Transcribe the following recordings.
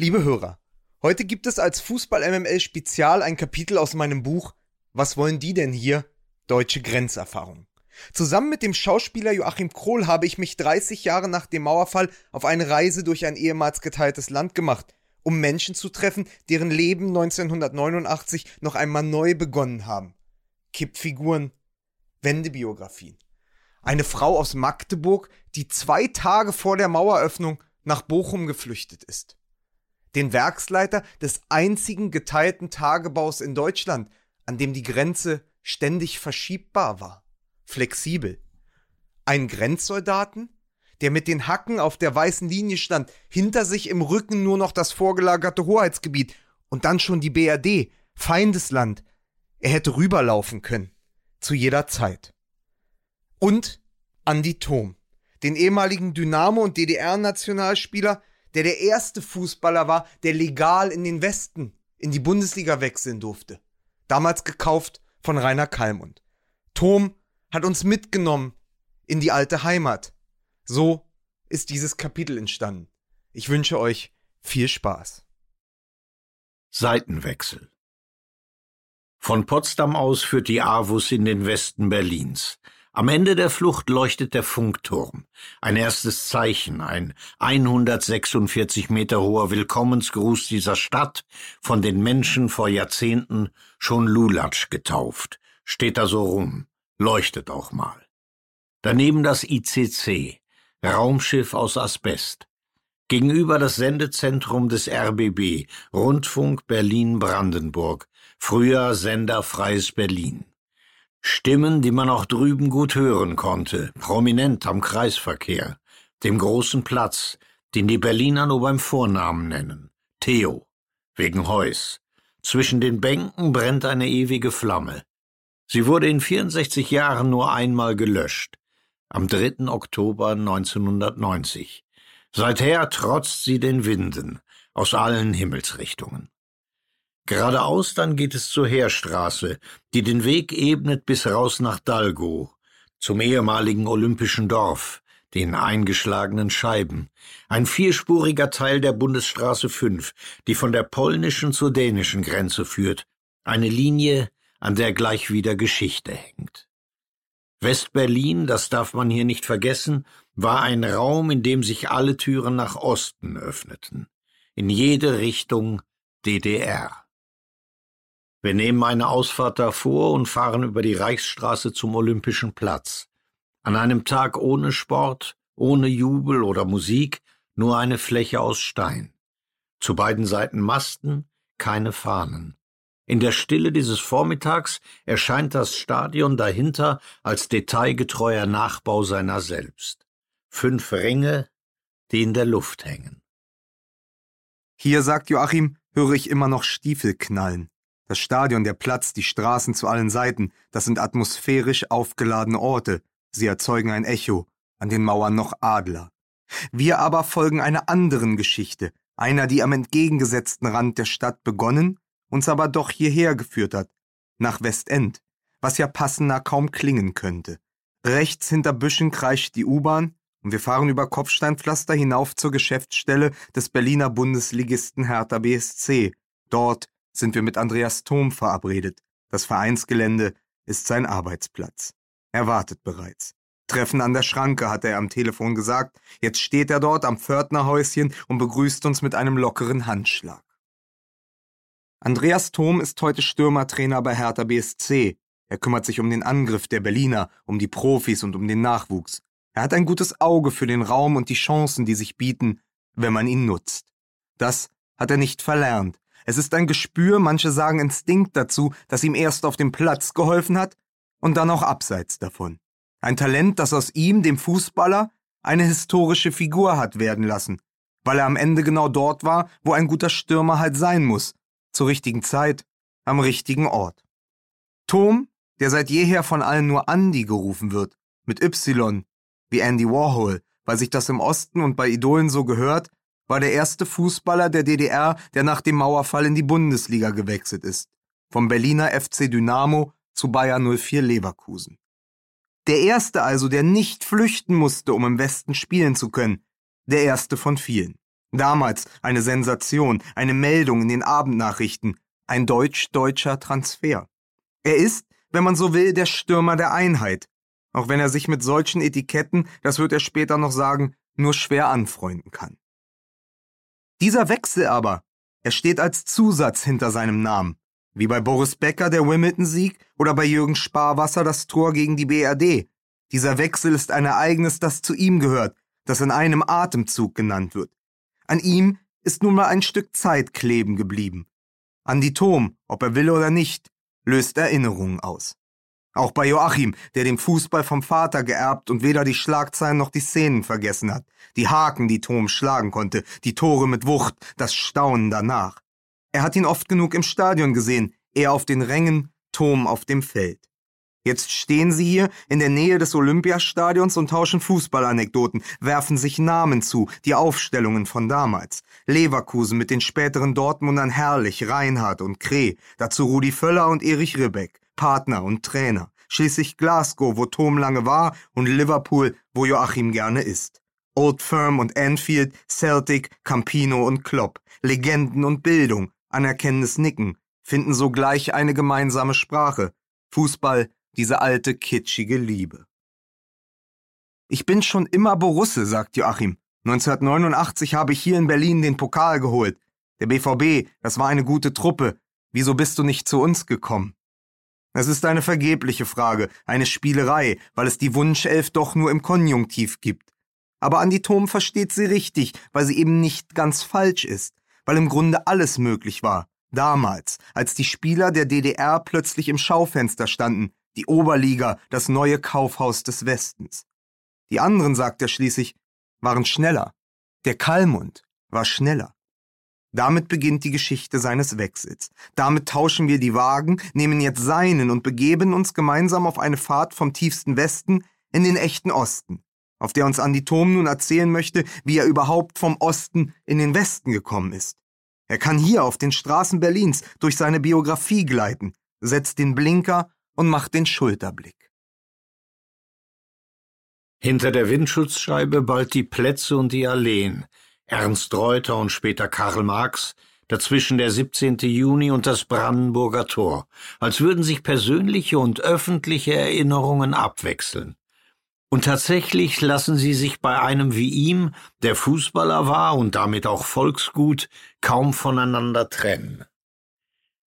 Liebe Hörer, heute gibt es als Fußball-MML Spezial ein Kapitel aus meinem Buch Was wollen die denn hier? Deutsche Grenzerfahrung. Zusammen mit dem Schauspieler Joachim Krohl habe ich mich 30 Jahre nach dem Mauerfall auf eine Reise durch ein ehemals geteiltes Land gemacht, um Menschen zu treffen, deren Leben 1989 noch einmal neu begonnen haben. Kippfiguren, Wendebiografien. Eine Frau aus Magdeburg, die zwei Tage vor der Maueröffnung nach Bochum geflüchtet ist. Den Werksleiter des einzigen geteilten Tagebaus in Deutschland, an dem die Grenze ständig verschiebbar war flexibel. Einen Grenzsoldaten, der mit den Hacken auf der weißen Linie stand, hinter sich im Rücken nur noch das vorgelagerte Hoheitsgebiet und dann schon die BRD, Feindesland. Er hätte rüberlaufen können. Zu jeder Zeit. Und Andi Thom, den ehemaligen Dynamo- und DDR-Nationalspieler, der der erste Fußballer war, der legal in den Westen, in die Bundesliga wechseln durfte. Damals gekauft von Rainer Kallmund. Thom hat uns mitgenommen in die alte Heimat. So ist dieses Kapitel entstanden. Ich wünsche euch viel Spaß. Seitenwechsel Von Potsdam aus führt die Avus in den Westen Berlins. Am Ende der Flucht leuchtet der Funkturm. Ein erstes Zeichen, ein 146 Meter hoher Willkommensgruß dieser Stadt, von den Menschen vor Jahrzehnten schon Lulatsch getauft, steht da so rum leuchtet auch mal. Daneben das ICC, Raumschiff aus Asbest. Gegenüber das Sendezentrum des RBB, Rundfunk Berlin-Brandenburg, früher Sender Freies Berlin. Stimmen, die man auch drüben gut hören konnte, prominent am Kreisverkehr, dem großen Platz, den die Berliner nur beim Vornamen nennen, Theo, wegen Heus. Zwischen den Bänken brennt eine ewige Flamme. Sie wurde in 64 Jahren nur einmal gelöscht, am 3. Oktober 1990. Seither trotzt sie den Winden aus allen Himmelsrichtungen. Geradeaus dann geht es zur Heerstraße, die den Weg ebnet bis raus nach Dalgo, zum ehemaligen olympischen Dorf, den eingeschlagenen Scheiben, ein vierspuriger Teil der Bundesstraße 5, die von der polnischen zur dänischen Grenze führt, eine Linie, an der gleich wieder Geschichte hängt. Westberlin, das darf man hier nicht vergessen, war ein Raum, in dem sich alle Türen nach Osten öffneten, in jede Richtung DDR. Wir nehmen eine Ausfahrt davor und fahren über die Reichsstraße zum Olympischen Platz. An einem Tag ohne Sport, ohne Jubel oder Musik, nur eine Fläche aus Stein. Zu beiden Seiten Masten, keine Fahnen. In der Stille dieses Vormittags erscheint das Stadion dahinter als detailgetreuer Nachbau seiner selbst. Fünf Ringe, die in der Luft hängen. Hier, sagt Joachim, höre ich immer noch Stiefel knallen. Das Stadion, der Platz, die Straßen zu allen Seiten, das sind atmosphärisch aufgeladene Orte. Sie erzeugen ein Echo, an den Mauern noch Adler. Wir aber folgen einer anderen Geschichte, einer, die am entgegengesetzten Rand der Stadt begonnen uns aber doch hierher geführt hat, nach Westend, was ja passender kaum klingen könnte. Rechts hinter Büschen kreischt die U-Bahn und wir fahren über Kopfsteinpflaster hinauf zur Geschäftsstelle des Berliner Bundesligisten Hertha BSC. Dort sind wir mit Andreas Thom verabredet. Das Vereinsgelände ist sein Arbeitsplatz. Er wartet bereits. Treffen an der Schranke, hat er am Telefon gesagt. Jetzt steht er dort am Pförtnerhäuschen und begrüßt uns mit einem lockeren Handschlag. Andreas Thom ist heute Stürmertrainer bei Hertha BSC. Er kümmert sich um den Angriff der Berliner, um die Profis und um den Nachwuchs. Er hat ein gutes Auge für den Raum und die Chancen, die sich bieten, wenn man ihn nutzt. Das hat er nicht verlernt. Es ist ein Gespür, manche sagen Instinkt dazu, das ihm erst auf dem Platz geholfen hat und dann auch abseits davon. Ein Talent, das aus ihm, dem Fußballer, eine historische Figur hat werden lassen, weil er am Ende genau dort war, wo ein guter Stürmer halt sein muss, zur richtigen Zeit, am richtigen Ort. Tom, der seit jeher von allen nur Andy gerufen wird, mit Y, wie Andy Warhol, weil sich das im Osten und bei Idolen so gehört, war der erste Fußballer der DDR, der nach dem Mauerfall in die Bundesliga gewechselt ist. Vom Berliner FC Dynamo zu Bayer 04 Leverkusen. Der erste also, der nicht flüchten musste, um im Westen spielen zu können. Der erste von vielen. Damals eine Sensation, eine Meldung in den Abendnachrichten, ein deutsch-deutscher Transfer. Er ist, wenn man so will, der Stürmer der Einheit, auch wenn er sich mit solchen Etiketten, das wird er später noch sagen, nur schwer anfreunden kann. Dieser Wechsel aber, er steht als Zusatz hinter seinem Namen, wie bei Boris Becker der Wimbledon-Sieg oder bei Jürgen Sparwasser das Tor gegen die BRD. Dieser Wechsel ist ein Ereignis, das zu ihm gehört, das in einem Atemzug genannt wird. An ihm ist nun mal ein Stück Zeit kleben geblieben. An die Tom, ob er will oder nicht, löst Erinnerungen aus. Auch bei Joachim, der den Fußball vom Vater geerbt und weder die Schlagzeilen noch die Szenen vergessen hat. Die Haken, die Tom schlagen konnte, die Tore mit Wucht, das Staunen danach. Er hat ihn oft genug im Stadion gesehen, er auf den Rängen, Tom auf dem Feld. Jetzt stehen sie hier in der Nähe des Olympiastadions und tauschen Fußballanekdoten, werfen sich Namen zu, die Aufstellungen von damals. Leverkusen mit den späteren Dortmundern Herrlich, Reinhardt und Kreh, dazu Rudi Völler und Erich Ribbeck, Partner und Trainer. Schließlich Glasgow, wo Tom lange war, und Liverpool, wo Joachim gerne ist. Old Firm und Anfield, Celtic, Campino und Klopp, Legenden und Bildung, anerkennendes Nicken, finden sogleich eine gemeinsame Sprache. Fußball, diese alte kitschige Liebe. Ich bin schon immer Borusse, sagt Joachim. 1989 habe ich hier in Berlin den Pokal geholt. Der BVB, das war eine gute Truppe. Wieso bist du nicht zu uns gekommen? Es ist eine vergebliche Frage, eine Spielerei, weil es die Wunschelf doch nur im Konjunktiv gibt. Aber Andi Thom versteht sie richtig, weil sie eben nicht ganz falsch ist, weil im Grunde alles möglich war. Damals, als die Spieler der DDR plötzlich im Schaufenster standen, die Oberliga, das neue Kaufhaus des Westens. Die anderen, sagt er schließlich, waren schneller. Der Kalmund war schneller. Damit beginnt die Geschichte seines Wechsels. Damit tauschen wir die Wagen, nehmen jetzt seinen und begeben uns gemeinsam auf eine Fahrt vom tiefsten Westen in den echten Osten, auf der uns Andi Thom nun erzählen möchte, wie er überhaupt vom Osten in den Westen gekommen ist. Er kann hier auf den Straßen Berlins durch seine Biografie gleiten, setzt den Blinker und macht den Schulterblick. Hinter der Windschutzscheibe bald die Plätze und die Alleen, Ernst Reuter und später Karl Marx, dazwischen der 17. Juni und das Brandenburger Tor, als würden sich persönliche und öffentliche Erinnerungen abwechseln. Und tatsächlich lassen sie sich bei einem wie ihm, der Fußballer war und damit auch Volksgut, kaum voneinander trennen.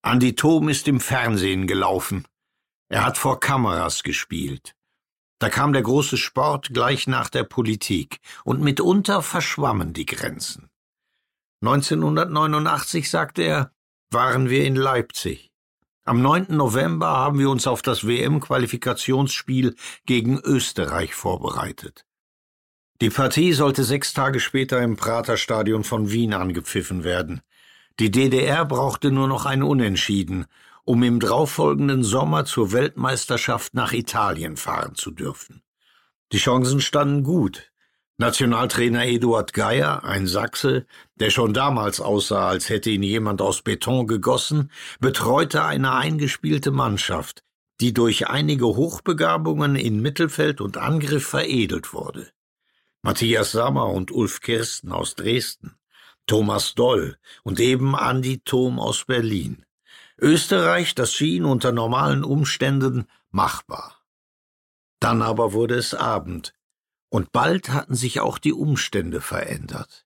Andi Thom ist im Fernsehen gelaufen. Er hat vor Kameras gespielt. Da kam der große Sport gleich nach der Politik, und mitunter verschwammen die Grenzen. 1989, sagte er, waren wir in Leipzig. Am 9. November haben wir uns auf das WM-Qualifikationsspiel gegen Österreich vorbereitet. Die Partie sollte sechs Tage später im Praterstadion von Wien angepfiffen werden. Die DDR brauchte nur noch ein Unentschieden, um im darauffolgenden Sommer zur Weltmeisterschaft nach Italien fahren zu dürfen. Die Chancen standen gut. Nationaltrainer Eduard Geier, ein Sachse, der schon damals aussah, als hätte ihn jemand aus Beton gegossen, betreute eine eingespielte Mannschaft, die durch einige Hochbegabungen in Mittelfeld und Angriff veredelt wurde. Matthias Sammer und Ulf Kirsten aus Dresden, Thomas Doll und eben Andi Thom aus Berlin. Österreich, das schien unter normalen Umständen machbar. Dann aber wurde es Abend, und bald hatten sich auch die Umstände verändert.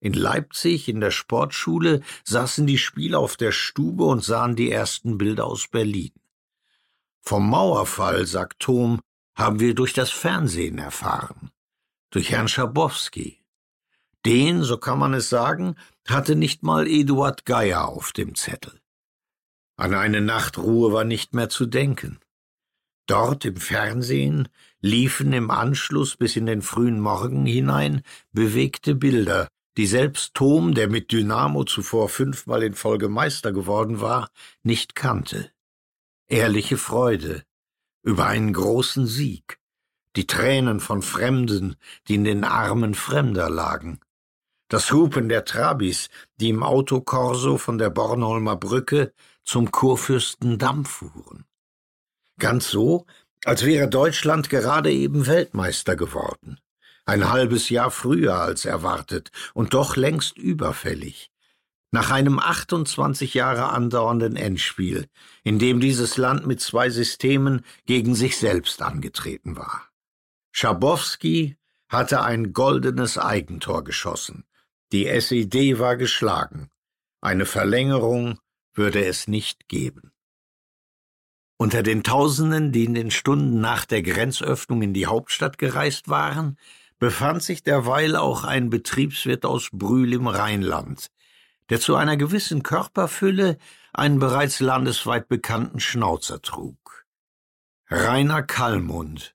In Leipzig in der Sportschule saßen die Spieler auf der Stube und sahen die ersten Bilder aus Berlin. Vom Mauerfall, sagt Thom, haben wir durch das Fernsehen erfahren, durch Herrn Schabowski. Den, so kann man es sagen, hatte nicht mal Eduard Geier auf dem Zettel. An eine Nachtruhe war nicht mehr zu denken. Dort im Fernsehen liefen im Anschluss bis in den frühen Morgen hinein bewegte Bilder, die selbst Tom, der mit Dynamo zuvor fünfmal in Folge Meister geworden war, nicht kannte. Ehrliche Freude über einen großen Sieg, die Tränen von Fremden, die in den Armen Fremder lagen, das Hupen der Trabis, die im Autokorso von der Bornholmer Brücke zum Kurfürstendamm fuhren. Ganz so, als wäre Deutschland gerade eben Weltmeister geworden. ein halbes Jahr früher als erwartet und doch längst überfällig. Nach einem 28 Jahre andauernden Endspiel, in dem dieses Land mit zwei Systemen gegen sich selbst angetreten war. Schabowski hatte ein goldenes Eigentor geschossen. Die SED war geschlagen. Eine Verlängerung würde es nicht geben. Unter den Tausenden, die in den Stunden nach der Grenzöffnung in die Hauptstadt gereist waren, befand sich derweil auch ein Betriebswirt aus Brühl im Rheinland, der zu einer gewissen Körperfülle einen bereits landesweit bekannten Schnauzer trug. Rainer Kallmund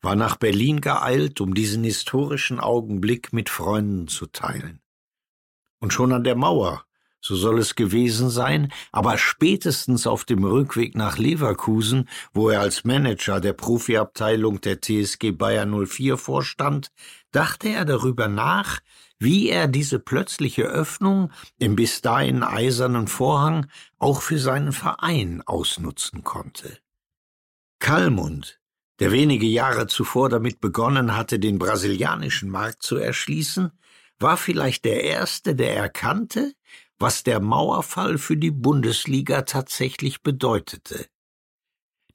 war nach Berlin geeilt, um diesen historischen Augenblick mit Freunden zu teilen. Und schon an der Mauer, so soll es gewesen sein, aber spätestens auf dem Rückweg nach Leverkusen, wo er als Manager der Profiabteilung der TSG Bayern 04 vorstand, dachte er darüber nach, wie er diese plötzliche Öffnung im bis dahin eisernen Vorhang auch für seinen Verein ausnutzen konnte. Kallmund, der wenige Jahre zuvor damit begonnen hatte, den brasilianischen Markt zu erschließen, war vielleicht der Erste, der erkannte, was der Mauerfall für die Bundesliga tatsächlich bedeutete.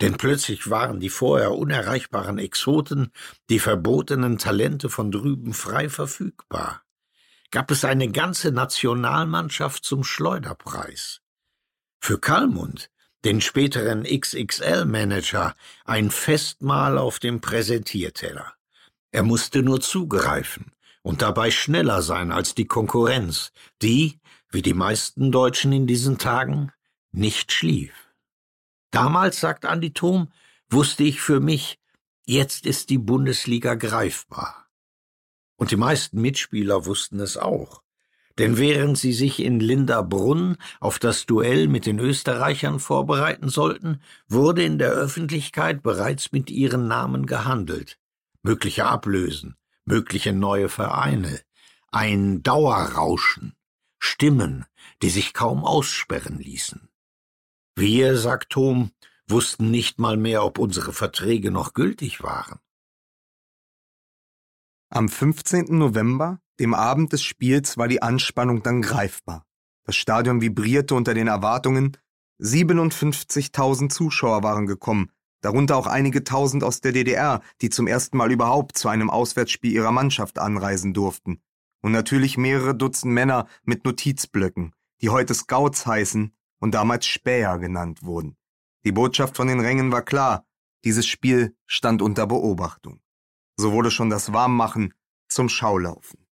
Denn plötzlich waren die vorher unerreichbaren Exoten, die verbotenen Talente von drüben frei verfügbar. Gab es eine ganze Nationalmannschaft zum Schleuderpreis. Für Kalmund, den späteren XXL-Manager, ein Festmahl auf dem Präsentierteller. Er musste nur zugreifen und dabei schneller sein als die Konkurrenz, die, wie die meisten Deutschen in diesen Tagen, nicht schlief. Damals, sagt Andi Thom, wusste ich für mich, jetzt ist die Bundesliga greifbar. Und die meisten Mitspieler wussten es auch. Denn während sie sich in Linderbrunn auf das Duell mit den Österreichern vorbereiten sollten, wurde in der Öffentlichkeit bereits mit ihren Namen gehandelt. Mögliche Ablösen, mögliche neue Vereine, ein Dauerrauschen, Stimmen, die sich kaum aussperren ließen. Wir, sagt Tom, wussten nicht mal mehr, ob unsere Verträge noch gültig waren. Am 15. November dem Abend des Spiels war die Anspannung dann greifbar. Das Stadion vibrierte unter den Erwartungen. 57.000 Zuschauer waren gekommen, darunter auch einige Tausend aus der DDR, die zum ersten Mal überhaupt zu einem Auswärtsspiel ihrer Mannschaft anreisen durften. Und natürlich mehrere Dutzend Männer mit Notizblöcken, die heute Scouts heißen und damals Späher genannt wurden. Die Botschaft von den Rängen war klar, dieses Spiel stand unter Beobachtung. So wurde schon das Warmmachen zum Schaulaufen.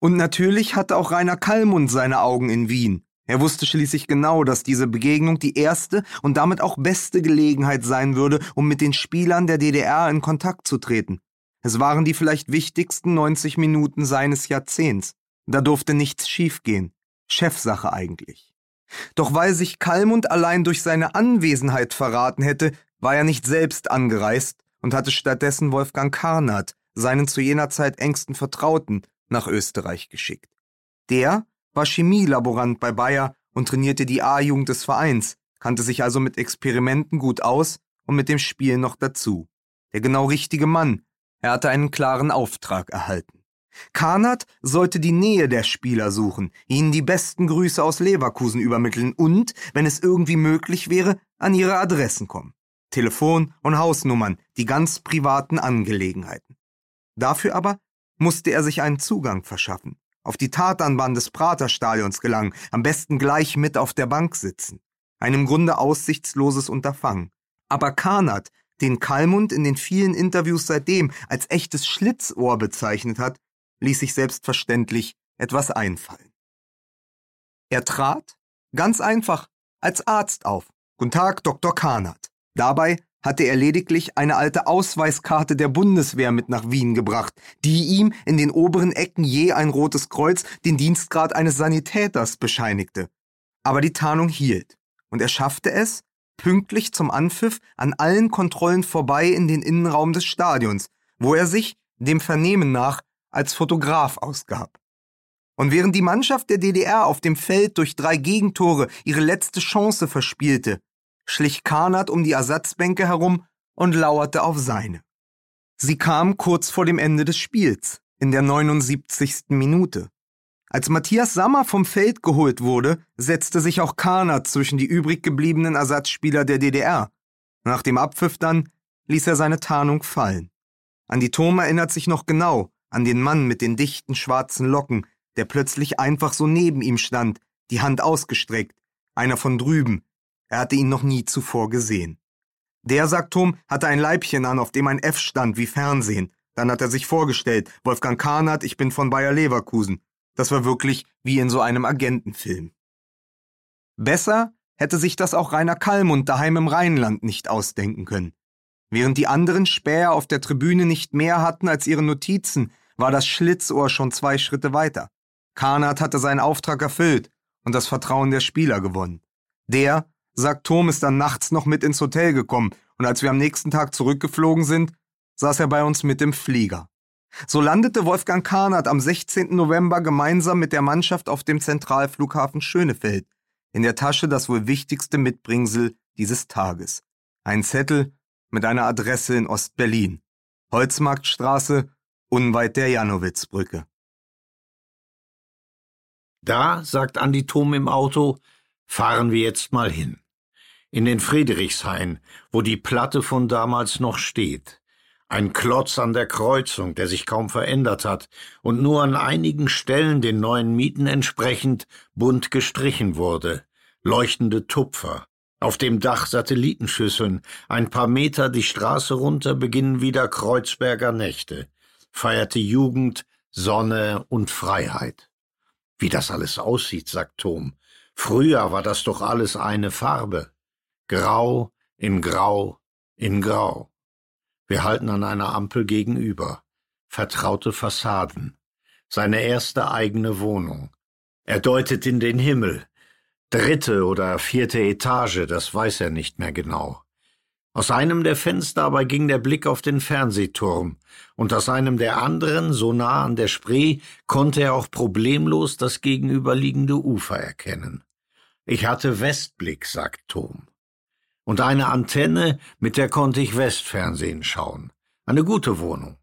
Und natürlich hatte auch Rainer Kallmund seine Augen in Wien. Er wusste schließlich genau, dass diese Begegnung die erste und damit auch beste Gelegenheit sein würde, um mit den Spielern der DDR in Kontakt zu treten. Es waren die vielleicht wichtigsten 90 Minuten seines Jahrzehnts. Da durfte nichts schiefgehen. Chefsache eigentlich. Doch weil sich Kallmund allein durch seine Anwesenheit verraten hätte, war er nicht selbst angereist und hatte stattdessen Wolfgang Karnath, seinen zu jener Zeit engsten Vertrauten, nach Österreich geschickt. Der war Chemielaborant bei Bayer und trainierte die A-Jugend des Vereins, kannte sich also mit Experimenten gut aus und mit dem Spiel noch dazu. Der genau richtige Mann. Er hatte einen klaren Auftrag erhalten. Karnat sollte die Nähe der Spieler suchen, ihnen die besten Grüße aus Leverkusen übermitteln und, wenn es irgendwie möglich wäre, an ihre Adressen kommen. Telefon und Hausnummern, die ganz privaten Angelegenheiten. Dafür aber musste er sich einen Zugang verschaffen, auf die Tatanbahn des Praterstadions gelangen, am besten gleich mit auf der Bank sitzen. Ein im Grunde aussichtsloses Unterfangen. Aber Karnat, den Kalmund in den vielen Interviews seitdem als echtes Schlitzohr bezeichnet hat, ließ sich selbstverständlich etwas einfallen. Er trat, ganz einfach, als Arzt auf. Guten Tag, Dr. Karnat. Dabei hatte er lediglich eine alte Ausweiskarte der Bundeswehr mit nach Wien gebracht, die ihm in den oberen Ecken je ein rotes Kreuz den Dienstgrad eines Sanitäters bescheinigte. Aber die Tarnung hielt, und er schaffte es, pünktlich zum Anpfiff an allen Kontrollen vorbei in den Innenraum des Stadions, wo er sich, dem Vernehmen nach, als Fotograf ausgab. Und während die Mannschaft der DDR auf dem Feld durch drei Gegentore ihre letzte Chance verspielte, schlich Karnat um die Ersatzbänke herum und lauerte auf seine. Sie kam kurz vor dem Ende des Spiels, in der 79. Minute. Als Matthias Sammer vom Feld geholt wurde, setzte sich auch Karner zwischen die übrig gebliebenen Ersatzspieler der DDR. Nach dem Abpfiff dann ließ er seine Tarnung fallen. Andi Thom erinnert sich noch genau an den Mann mit den dichten schwarzen Locken, der plötzlich einfach so neben ihm stand, die Hand ausgestreckt, einer von drüben. Er hatte ihn noch nie zuvor gesehen. Der, sagt Tom, hatte ein Leibchen an, auf dem ein F stand wie Fernsehen. Dann hat er sich vorgestellt, Wolfgang Kahnert, ich bin von Bayer Leverkusen. Das war wirklich wie in so einem Agentenfilm. Besser hätte sich das auch Rainer Kallmund daheim im Rheinland nicht ausdenken können. Während die anderen Späher auf der Tribüne nicht mehr hatten als ihre Notizen, war das Schlitzohr schon zwei Schritte weiter. Karnat hatte seinen Auftrag erfüllt und das Vertrauen der Spieler gewonnen. Der, sagt Tom, ist dann nachts noch mit ins Hotel gekommen und als wir am nächsten Tag zurückgeflogen sind, saß er bei uns mit im Flieger. So landete Wolfgang Karnert am 16. November gemeinsam mit der Mannschaft auf dem Zentralflughafen Schönefeld. In der Tasche das wohl wichtigste Mitbringsel dieses Tages. Ein Zettel mit einer Adresse in Ostberlin. Holzmarktstraße, unweit der Janowitzbrücke. Da, sagt Andi Thom im Auto, fahren wir jetzt mal hin. In den Friedrichshain, wo die Platte von damals noch steht. Ein Klotz an der Kreuzung, der sich kaum verändert hat und nur an einigen Stellen den neuen Mieten entsprechend bunt gestrichen wurde. Leuchtende Tupfer. Auf dem Dach Satellitenschüsseln. Ein paar Meter die Straße runter beginnen wieder Kreuzberger Nächte. Feierte Jugend, Sonne und Freiheit. Wie das alles aussieht, sagt Tom. Früher war das doch alles eine Farbe. Grau in Grau in Grau. Wir halten an einer Ampel gegenüber. Vertraute Fassaden. Seine erste eigene Wohnung. Er deutet in den Himmel. Dritte oder vierte Etage, das weiß er nicht mehr genau. Aus einem der Fenster aber ging der Blick auf den Fernsehturm, und aus einem der anderen, so nah an der Spree, konnte er auch problemlos das gegenüberliegende Ufer erkennen. Ich hatte Westblick, sagt Tom und eine Antenne, mit der konnte ich Westfernsehen schauen. Eine gute Wohnung.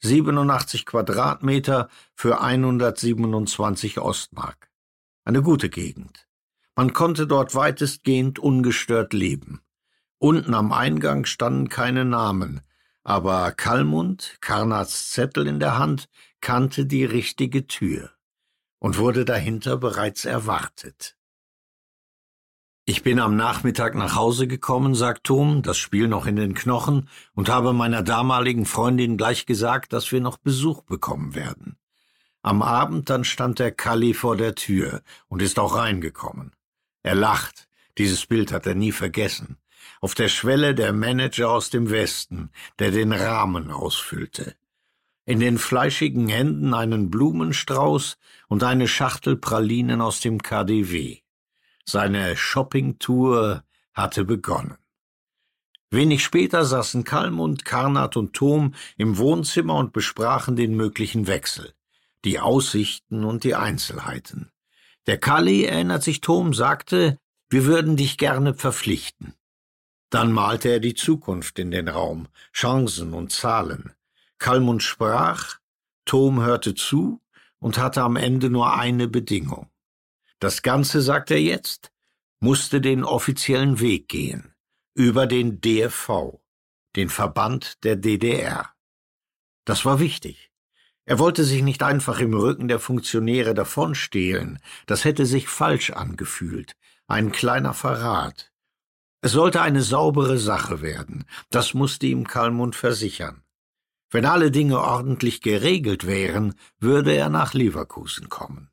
87 Quadratmeter für 127 Ostmark. Eine gute Gegend. Man konnte dort weitestgehend ungestört leben. Unten am Eingang standen keine Namen, aber Kalmund, Karnats Zettel in der Hand, kannte die richtige Tür und wurde dahinter bereits erwartet. Ich bin am Nachmittag nach Hause gekommen, sagt Tom, das Spiel noch in den Knochen, und habe meiner damaligen Freundin gleich gesagt, dass wir noch Besuch bekommen werden. Am Abend dann stand der Kalli vor der Tür und ist auch reingekommen. Er lacht, dieses Bild hat er nie vergessen. Auf der Schwelle der Manager aus dem Westen, der den Rahmen ausfüllte. In den fleischigen Händen einen Blumenstrauß und eine Schachtel Pralinen aus dem KDW. Seine Shoppingtour hatte begonnen. Wenig später saßen Kalmund, Karnat und Tom im Wohnzimmer und besprachen den möglichen Wechsel, die Aussichten und die Einzelheiten. Der Kalli, erinnert sich Tom, sagte, wir würden dich gerne verpflichten. Dann malte er die Zukunft in den Raum, Chancen und Zahlen. Kalmund sprach, Tom hörte zu und hatte am Ende nur eine Bedingung. Das Ganze, sagt er jetzt, musste den offiziellen Weg gehen, über den DFV, den Verband der DDR. Das war wichtig. Er wollte sich nicht einfach im Rücken der Funktionäre davonstehlen, das hätte sich falsch angefühlt, ein kleiner Verrat. Es sollte eine saubere Sache werden, das musste ihm Kalmund versichern. Wenn alle Dinge ordentlich geregelt wären, würde er nach Leverkusen kommen.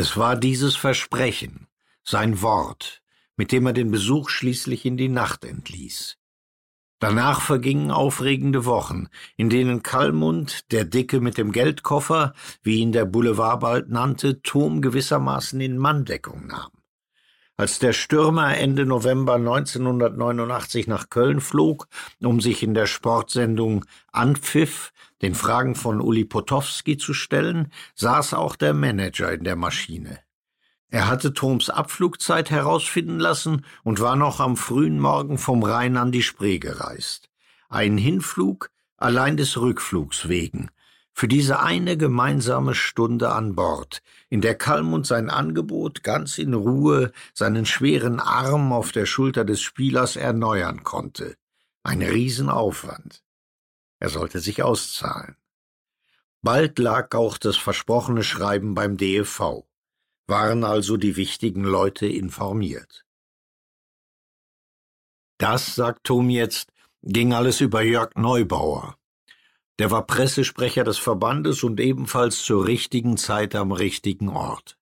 Es war dieses Versprechen, sein Wort, mit dem er den Besuch schließlich in die Nacht entließ. Danach vergingen aufregende Wochen, in denen Kallmund, der Dicke mit dem Geldkoffer, wie ihn der Boulevard bald nannte, Tom gewissermaßen in Manndeckung nahm. Als der Stürmer Ende November 1989 nach Köln flog, um sich in der Sportsendung Anpfiff den Fragen von Uli Potowski zu stellen, saß auch der Manager in der Maschine. Er hatte Toms Abflugzeit herausfinden lassen und war noch am frühen Morgen vom Rhein an die Spree gereist. Ein Hinflug Allein des Rückflugs wegen, für diese eine gemeinsame Stunde an Bord, in der Kalmund sein Angebot ganz in Ruhe, seinen schweren Arm auf der Schulter des Spielers erneuern konnte. Ein Riesenaufwand. Er sollte sich auszahlen. Bald lag auch das versprochene Schreiben beim DEV, waren also die wichtigen Leute informiert. Das, sagt Tom jetzt, ging alles über Jörg Neubauer. Der war Pressesprecher des Verbandes und ebenfalls zur richtigen Zeit am richtigen Ort.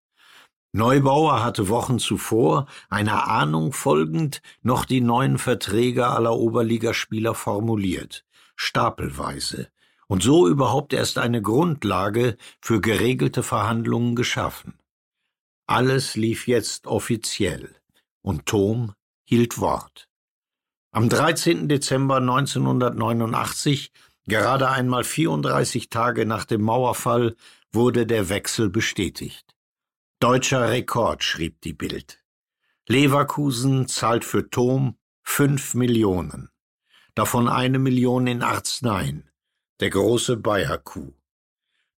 Neubauer hatte Wochen zuvor, einer Ahnung folgend, noch die neuen Verträge aller Oberligaspieler formuliert, stapelweise, und so überhaupt erst eine Grundlage für geregelte Verhandlungen geschaffen. Alles lief jetzt offiziell, und Tom hielt Wort. Am 13. Dezember 1989, gerade einmal 34 Tage nach dem Mauerfall, wurde der Wechsel bestätigt. Deutscher Rekord, schrieb die Bild. Leverkusen zahlt für Tom fünf Millionen, davon eine Million in Arzneien, der große Bayer-Coup.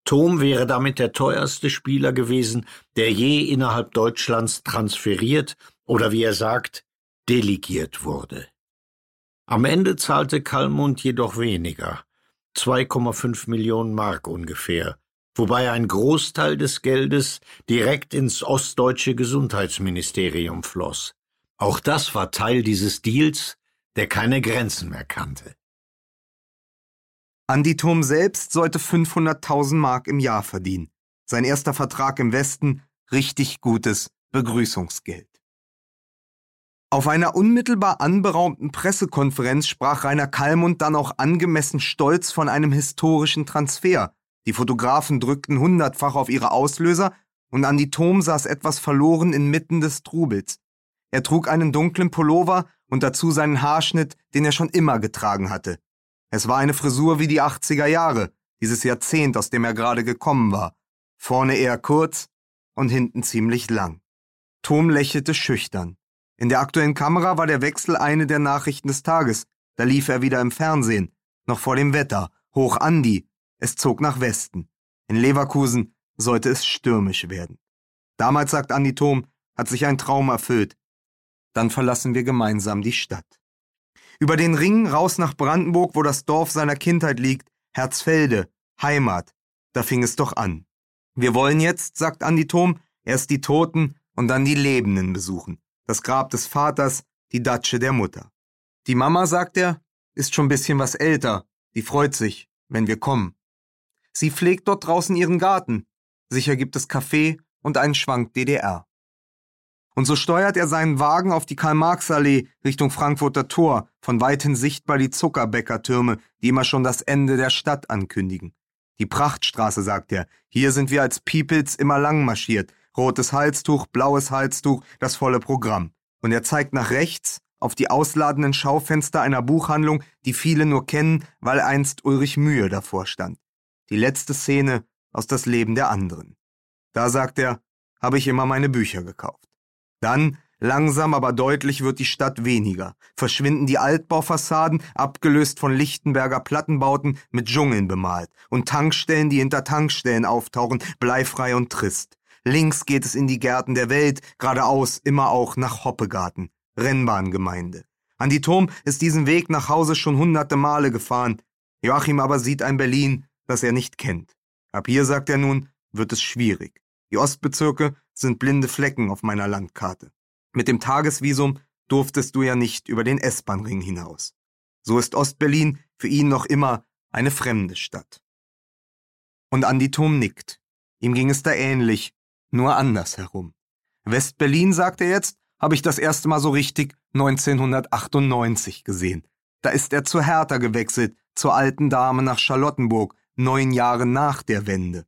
Thom wäre damit der teuerste Spieler gewesen, der je innerhalb Deutschlands transferiert oder wie er sagt, delegiert wurde. Am Ende zahlte Kalmund jedoch weniger, 2,5 Millionen Mark ungefähr, wobei ein Großteil des Geldes direkt ins ostdeutsche Gesundheitsministerium floss. Auch das war Teil dieses Deals, der keine Grenzen mehr kannte. Andi Thom selbst sollte 500.000 Mark im Jahr verdienen. Sein erster Vertrag im Westen, richtig gutes Begrüßungsgeld. Auf einer unmittelbar anberaumten Pressekonferenz sprach Rainer Kallmund dann auch angemessen stolz von einem historischen Transfer. Die Fotografen drückten hundertfach auf ihre Auslöser und Andi Thom saß etwas verloren inmitten des Trubels. Er trug einen dunklen Pullover und dazu seinen Haarschnitt, den er schon immer getragen hatte. Es war eine Frisur wie die 80er Jahre, dieses Jahrzehnt, aus dem er gerade gekommen war. Vorne eher kurz und hinten ziemlich lang. Tom lächelte schüchtern. In der aktuellen Kamera war der Wechsel eine der Nachrichten des Tages. Da lief er wieder im Fernsehen. Noch vor dem Wetter. Hoch Andi. Es zog nach Westen. In Leverkusen sollte es stürmisch werden. Damals, sagt Andi Thom, hat sich ein Traum erfüllt. Dann verlassen wir gemeinsam die Stadt. Über den Ring raus nach Brandenburg, wo das Dorf seiner Kindheit liegt, Herzfelde, Heimat. Da fing es doch an. Wir wollen jetzt, sagt Andi Thom, erst die Toten und dann die Lebenden besuchen. Das Grab des Vaters, die Datsche der Mutter. Die Mama, sagt er, ist schon ein bisschen was älter. Die freut sich, wenn wir kommen. Sie pflegt dort draußen ihren Garten. Sicher gibt es Kaffee und einen Schwank DDR. Und so steuert er seinen Wagen auf die Karl-Marx-Allee Richtung Frankfurter Tor, von weithin sichtbar die Zuckerbäckertürme, die immer schon das Ende der Stadt ankündigen. Die Prachtstraße, sagt er. Hier sind wir als Peoples immer lang marschiert. Rotes Halstuch, blaues Halstuch, das volle Programm. Und er zeigt nach rechts auf die ausladenden Schaufenster einer Buchhandlung, die viele nur kennen, weil einst Ulrich Mühe davor stand. Die letzte Szene aus das Leben der anderen. Da sagt er, habe ich immer meine Bücher gekauft. Dann, langsam aber deutlich, wird die Stadt weniger, verschwinden die Altbaufassaden, abgelöst von Lichtenberger Plattenbauten, mit Dschungeln bemalt, und Tankstellen, die hinter Tankstellen auftauchen, bleifrei und trist. Links geht es in die Gärten der Welt, geradeaus immer auch nach Hoppegarten, Rennbahngemeinde. Andi Turm ist diesen Weg nach Hause schon hunderte Male gefahren. Joachim aber sieht ein Berlin, das er nicht kennt. Ab hier, sagt er nun, wird es schwierig. Die Ostbezirke sind blinde Flecken auf meiner Landkarte. Mit dem Tagesvisum durftest du ja nicht über den S-Bahn-Ring hinaus. So ist Ostberlin für ihn noch immer eine fremde Stadt. Und Andi Thom nickt. Ihm ging es da ähnlich, nur andersherum. Westberlin, sagt er jetzt, habe ich das erste Mal so richtig 1998 gesehen. Da ist er zu Hertha gewechselt, zur alten Dame nach Charlottenburg, neun Jahre nach der Wende.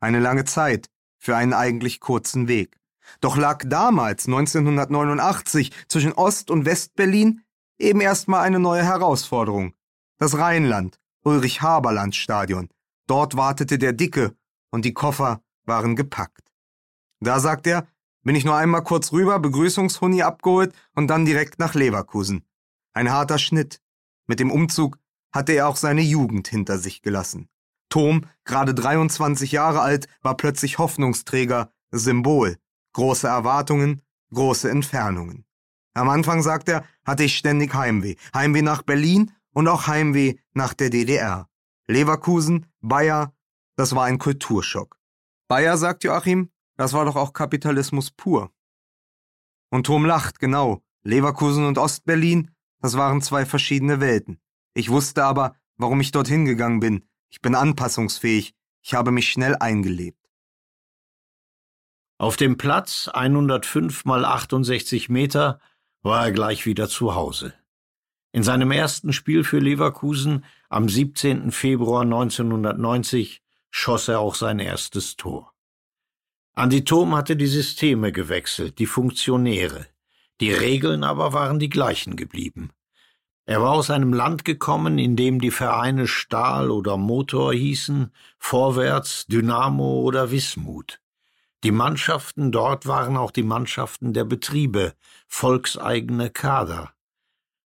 Eine lange Zeit, für einen eigentlich kurzen Weg. Doch lag damals, 1989, zwischen Ost- und Westberlin eben erstmal eine neue Herausforderung. Das Rheinland, Ulrich-Haberland-Stadion. Dort wartete der Dicke und die Koffer waren gepackt. Da, sagt er, bin ich nur einmal kurz rüber, Begrüßungshuni abgeholt und dann direkt nach Leverkusen. Ein harter Schnitt. Mit dem Umzug hatte er auch seine Jugend hinter sich gelassen. Tom, gerade 23 Jahre alt, war plötzlich Hoffnungsträger, Symbol, große Erwartungen, große Entfernungen. Am Anfang, sagt er, hatte ich ständig Heimweh. Heimweh nach Berlin und auch Heimweh nach der DDR. Leverkusen, Bayer, das war ein Kulturschock. Bayer, sagt Joachim, das war doch auch Kapitalismus pur. Und Tom lacht, genau. Leverkusen und Ostberlin, das waren zwei verschiedene Welten. Ich wusste aber, warum ich dorthin gegangen bin. Ich bin anpassungsfähig. Ich habe mich schnell eingelebt. Auf dem Platz 105 mal 68 Meter war er gleich wieder zu Hause. In seinem ersten Spiel für Leverkusen am 17. Februar 1990 schoss er auch sein erstes Tor. Andi Thom hatte die Systeme gewechselt, die Funktionäre. Die Regeln aber waren die gleichen geblieben. Er war aus einem Land gekommen, in dem die Vereine Stahl oder Motor hießen, Vorwärts, Dynamo oder Wismut. Die Mannschaften dort waren auch die Mannschaften der Betriebe, volkseigene Kader.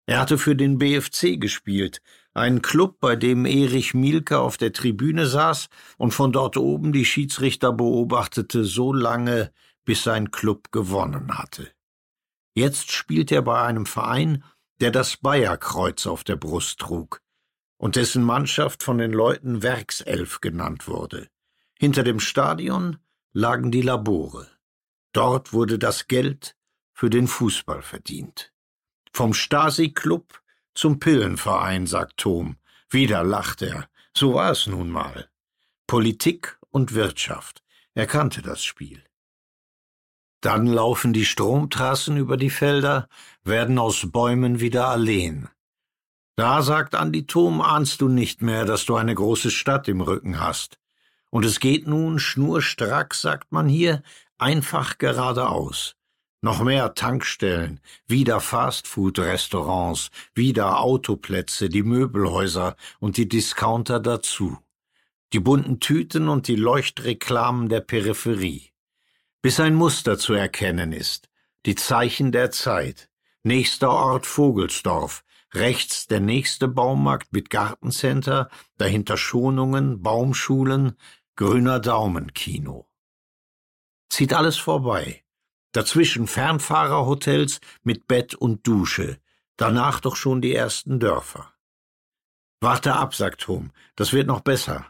Er hatte für den BFC gespielt, einen Club, bei dem Erich Mielke auf der Tribüne saß und von dort oben die Schiedsrichter beobachtete so lange, bis sein Club gewonnen hatte. Jetzt spielt er bei einem Verein, der das Bayerkreuz auf der Brust trug und dessen Mannschaft von den Leuten Werkself genannt wurde. Hinter dem Stadion lagen die Labore. Dort wurde das Geld für den Fußball verdient. Vom Stasi-Club zum Pillenverein, sagt Tom. Wieder lacht er. So war es nun mal. Politik und Wirtschaft. Er kannte das Spiel. Dann laufen die Stromtrassen über die Felder, werden aus Bäumen wieder Alleen. Da, sagt Andi Thom, ahnst du nicht mehr, dass du eine große Stadt im Rücken hast. Und es geht nun schnurstracks, sagt man hier, einfach geradeaus. Noch mehr Tankstellen, wieder Fastfood-Restaurants, wieder Autoplätze, die Möbelhäuser und die Discounter dazu. Die bunten Tüten und die Leuchtreklamen der Peripherie. Bis ein Muster zu erkennen ist. Die Zeichen der Zeit. Nächster Ort Vogelsdorf, rechts der nächste Baumarkt mit Gartencenter, dahinter Schonungen, Baumschulen, Grüner Daumenkino. Zieht alles vorbei. Dazwischen Fernfahrerhotels mit Bett und Dusche. Danach doch schon die ersten Dörfer. Warte ab, sagt Tom. Das wird noch besser.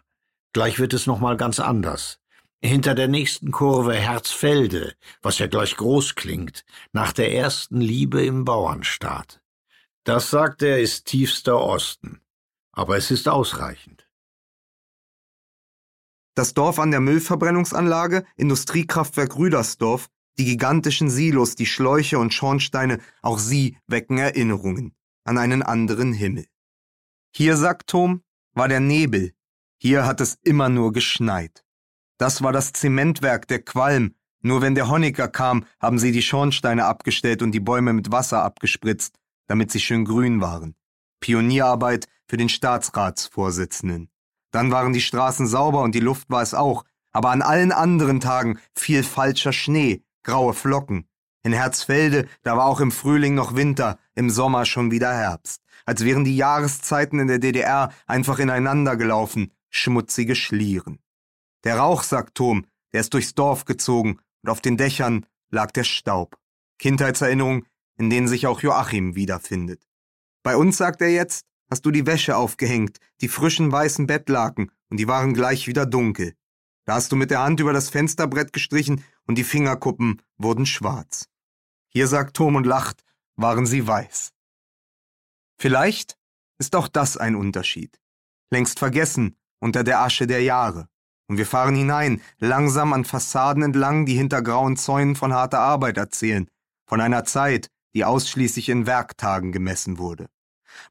Gleich wird es noch mal ganz anders. Hinter der nächsten Kurve Herzfelde, was ja gleich groß klingt, nach der ersten Liebe im Bauernstaat. Das, sagt er, ist tiefster Osten. Aber es ist ausreichend. Das Dorf an der Müllverbrennungsanlage, Industriekraftwerk Rüdersdorf, die gigantischen Silos, die Schläuche und Schornsteine, auch sie wecken Erinnerungen an einen anderen Himmel. Hier, sagt Tom, war der Nebel. Hier hat es immer nur geschneit. Das war das Zementwerk, der Qualm. Nur wenn der Honecker kam, haben sie die Schornsteine abgestellt und die Bäume mit Wasser abgespritzt, damit sie schön grün waren. Pionierarbeit für den Staatsratsvorsitzenden. Dann waren die Straßen sauber und die Luft war es auch, aber an allen anderen Tagen fiel falscher Schnee, graue Flocken. In Herzfelde, da war auch im Frühling noch Winter, im Sommer schon wieder Herbst. Als wären die Jahreszeiten in der DDR einfach ineinander gelaufen, schmutzige Schlieren. Der Rauch, sagt Tom, der ist durchs Dorf gezogen und auf den Dächern lag der Staub. Kindheitserinnerungen, in denen sich auch Joachim wiederfindet. Bei uns, sagt er jetzt, hast du die Wäsche aufgehängt, die frischen weißen Bettlaken, und die waren gleich wieder dunkel. Da hast du mit der Hand über das Fensterbrett gestrichen und die Fingerkuppen wurden schwarz. Hier sagt Tom und lacht, waren sie weiß. Vielleicht ist auch das ein Unterschied. Längst vergessen unter der Asche der Jahre. Und wir fahren hinein, langsam an Fassaden entlang, die hinter grauen Zäunen von harter Arbeit erzählen, von einer Zeit, die ausschließlich in Werktagen gemessen wurde.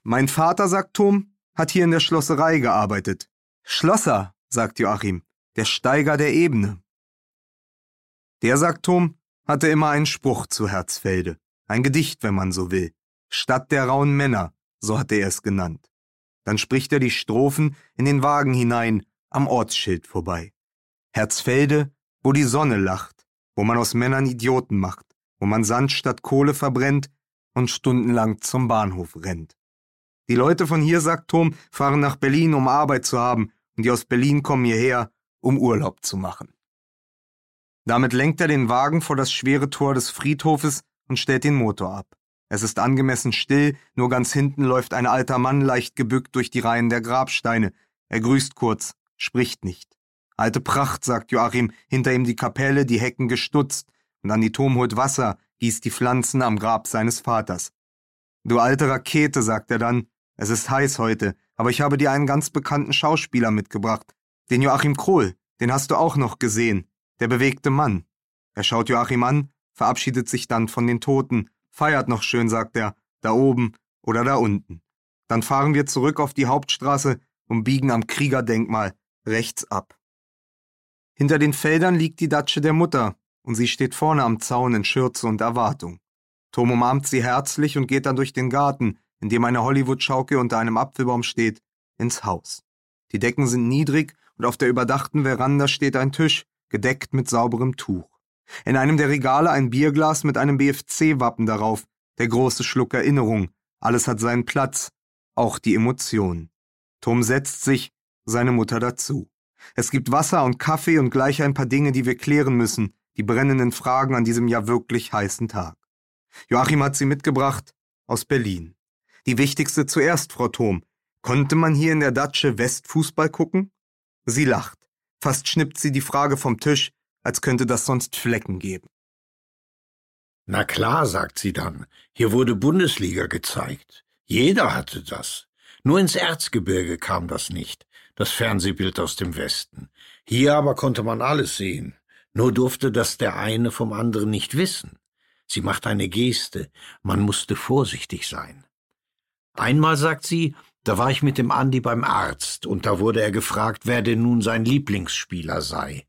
Mein Vater, sagt Tom, hat hier in der Schlosserei gearbeitet. Schlosser, sagt Joachim, der Steiger der Ebene. Der, sagt Tom, hatte immer einen Spruch zu Herzfelde, ein Gedicht, wenn man so will. Stadt der rauen Männer, so hat er es genannt. Dann spricht er die Strophen in den Wagen hinein, am Ortsschild vorbei. Herzfelde, wo die Sonne lacht, wo man aus Männern Idioten macht, wo man Sand statt Kohle verbrennt und stundenlang zum Bahnhof rennt. Die Leute von hier, sagt Tom, fahren nach Berlin, um Arbeit zu haben, und die aus Berlin kommen hierher, um Urlaub zu machen. Damit lenkt er den Wagen vor das schwere Tor des Friedhofes und stellt den Motor ab. Es ist angemessen still, nur ganz hinten läuft ein alter Mann leicht gebückt durch die Reihen der Grabsteine. Er grüßt kurz, spricht nicht. Alte Pracht, sagt Joachim, hinter ihm die Kapelle, die Hecken gestutzt, und an die Tom holt Wasser, gießt die Pflanzen am Grab seines Vaters. Du alte Rakete, sagt er dann, es ist heiß heute, aber ich habe dir einen ganz bekannten Schauspieler mitgebracht, den Joachim Krohl, den hast du auch noch gesehen, der bewegte Mann. Er schaut Joachim an, verabschiedet sich dann von den Toten, feiert noch schön, sagt er, da oben oder da unten. Dann fahren wir zurück auf die Hauptstraße und biegen am Kriegerdenkmal rechts ab. Hinter den Feldern liegt die Datsche der Mutter, und sie steht vorne am Zaun in Schürze und Erwartung. Tom umarmt sie herzlich und geht dann durch den Garten, in dem eine Hollywood-Schaukel unter einem Apfelbaum steht, ins Haus. Die Decken sind niedrig und auf der überdachten Veranda steht ein Tisch, gedeckt mit sauberem Tuch. In einem der Regale ein Bierglas mit einem BFC-Wappen darauf, der große Schluck Erinnerung. Alles hat seinen Platz, auch die Emotionen. Tom setzt sich, seine Mutter dazu. Es gibt Wasser und Kaffee und gleich ein paar Dinge, die wir klären müssen, die brennenden Fragen an diesem ja wirklich heißen Tag. Joachim hat sie mitgebracht aus Berlin. Die wichtigste zuerst, Frau Thom. Konnte man hier in der Datsche Westfußball gucken? Sie lacht. Fast schnippt sie die Frage vom Tisch, als könnte das sonst Flecken geben. Na klar, sagt sie dann, hier wurde Bundesliga gezeigt. Jeder hatte das. Nur ins Erzgebirge kam das nicht, das Fernsehbild aus dem Westen. Hier aber konnte man alles sehen. Nur durfte das der eine vom anderen nicht wissen. Sie macht eine Geste, man musste vorsichtig sein. Einmal sagt sie, da war ich mit dem Andi beim Arzt, und da wurde er gefragt, wer denn nun sein Lieblingsspieler sei.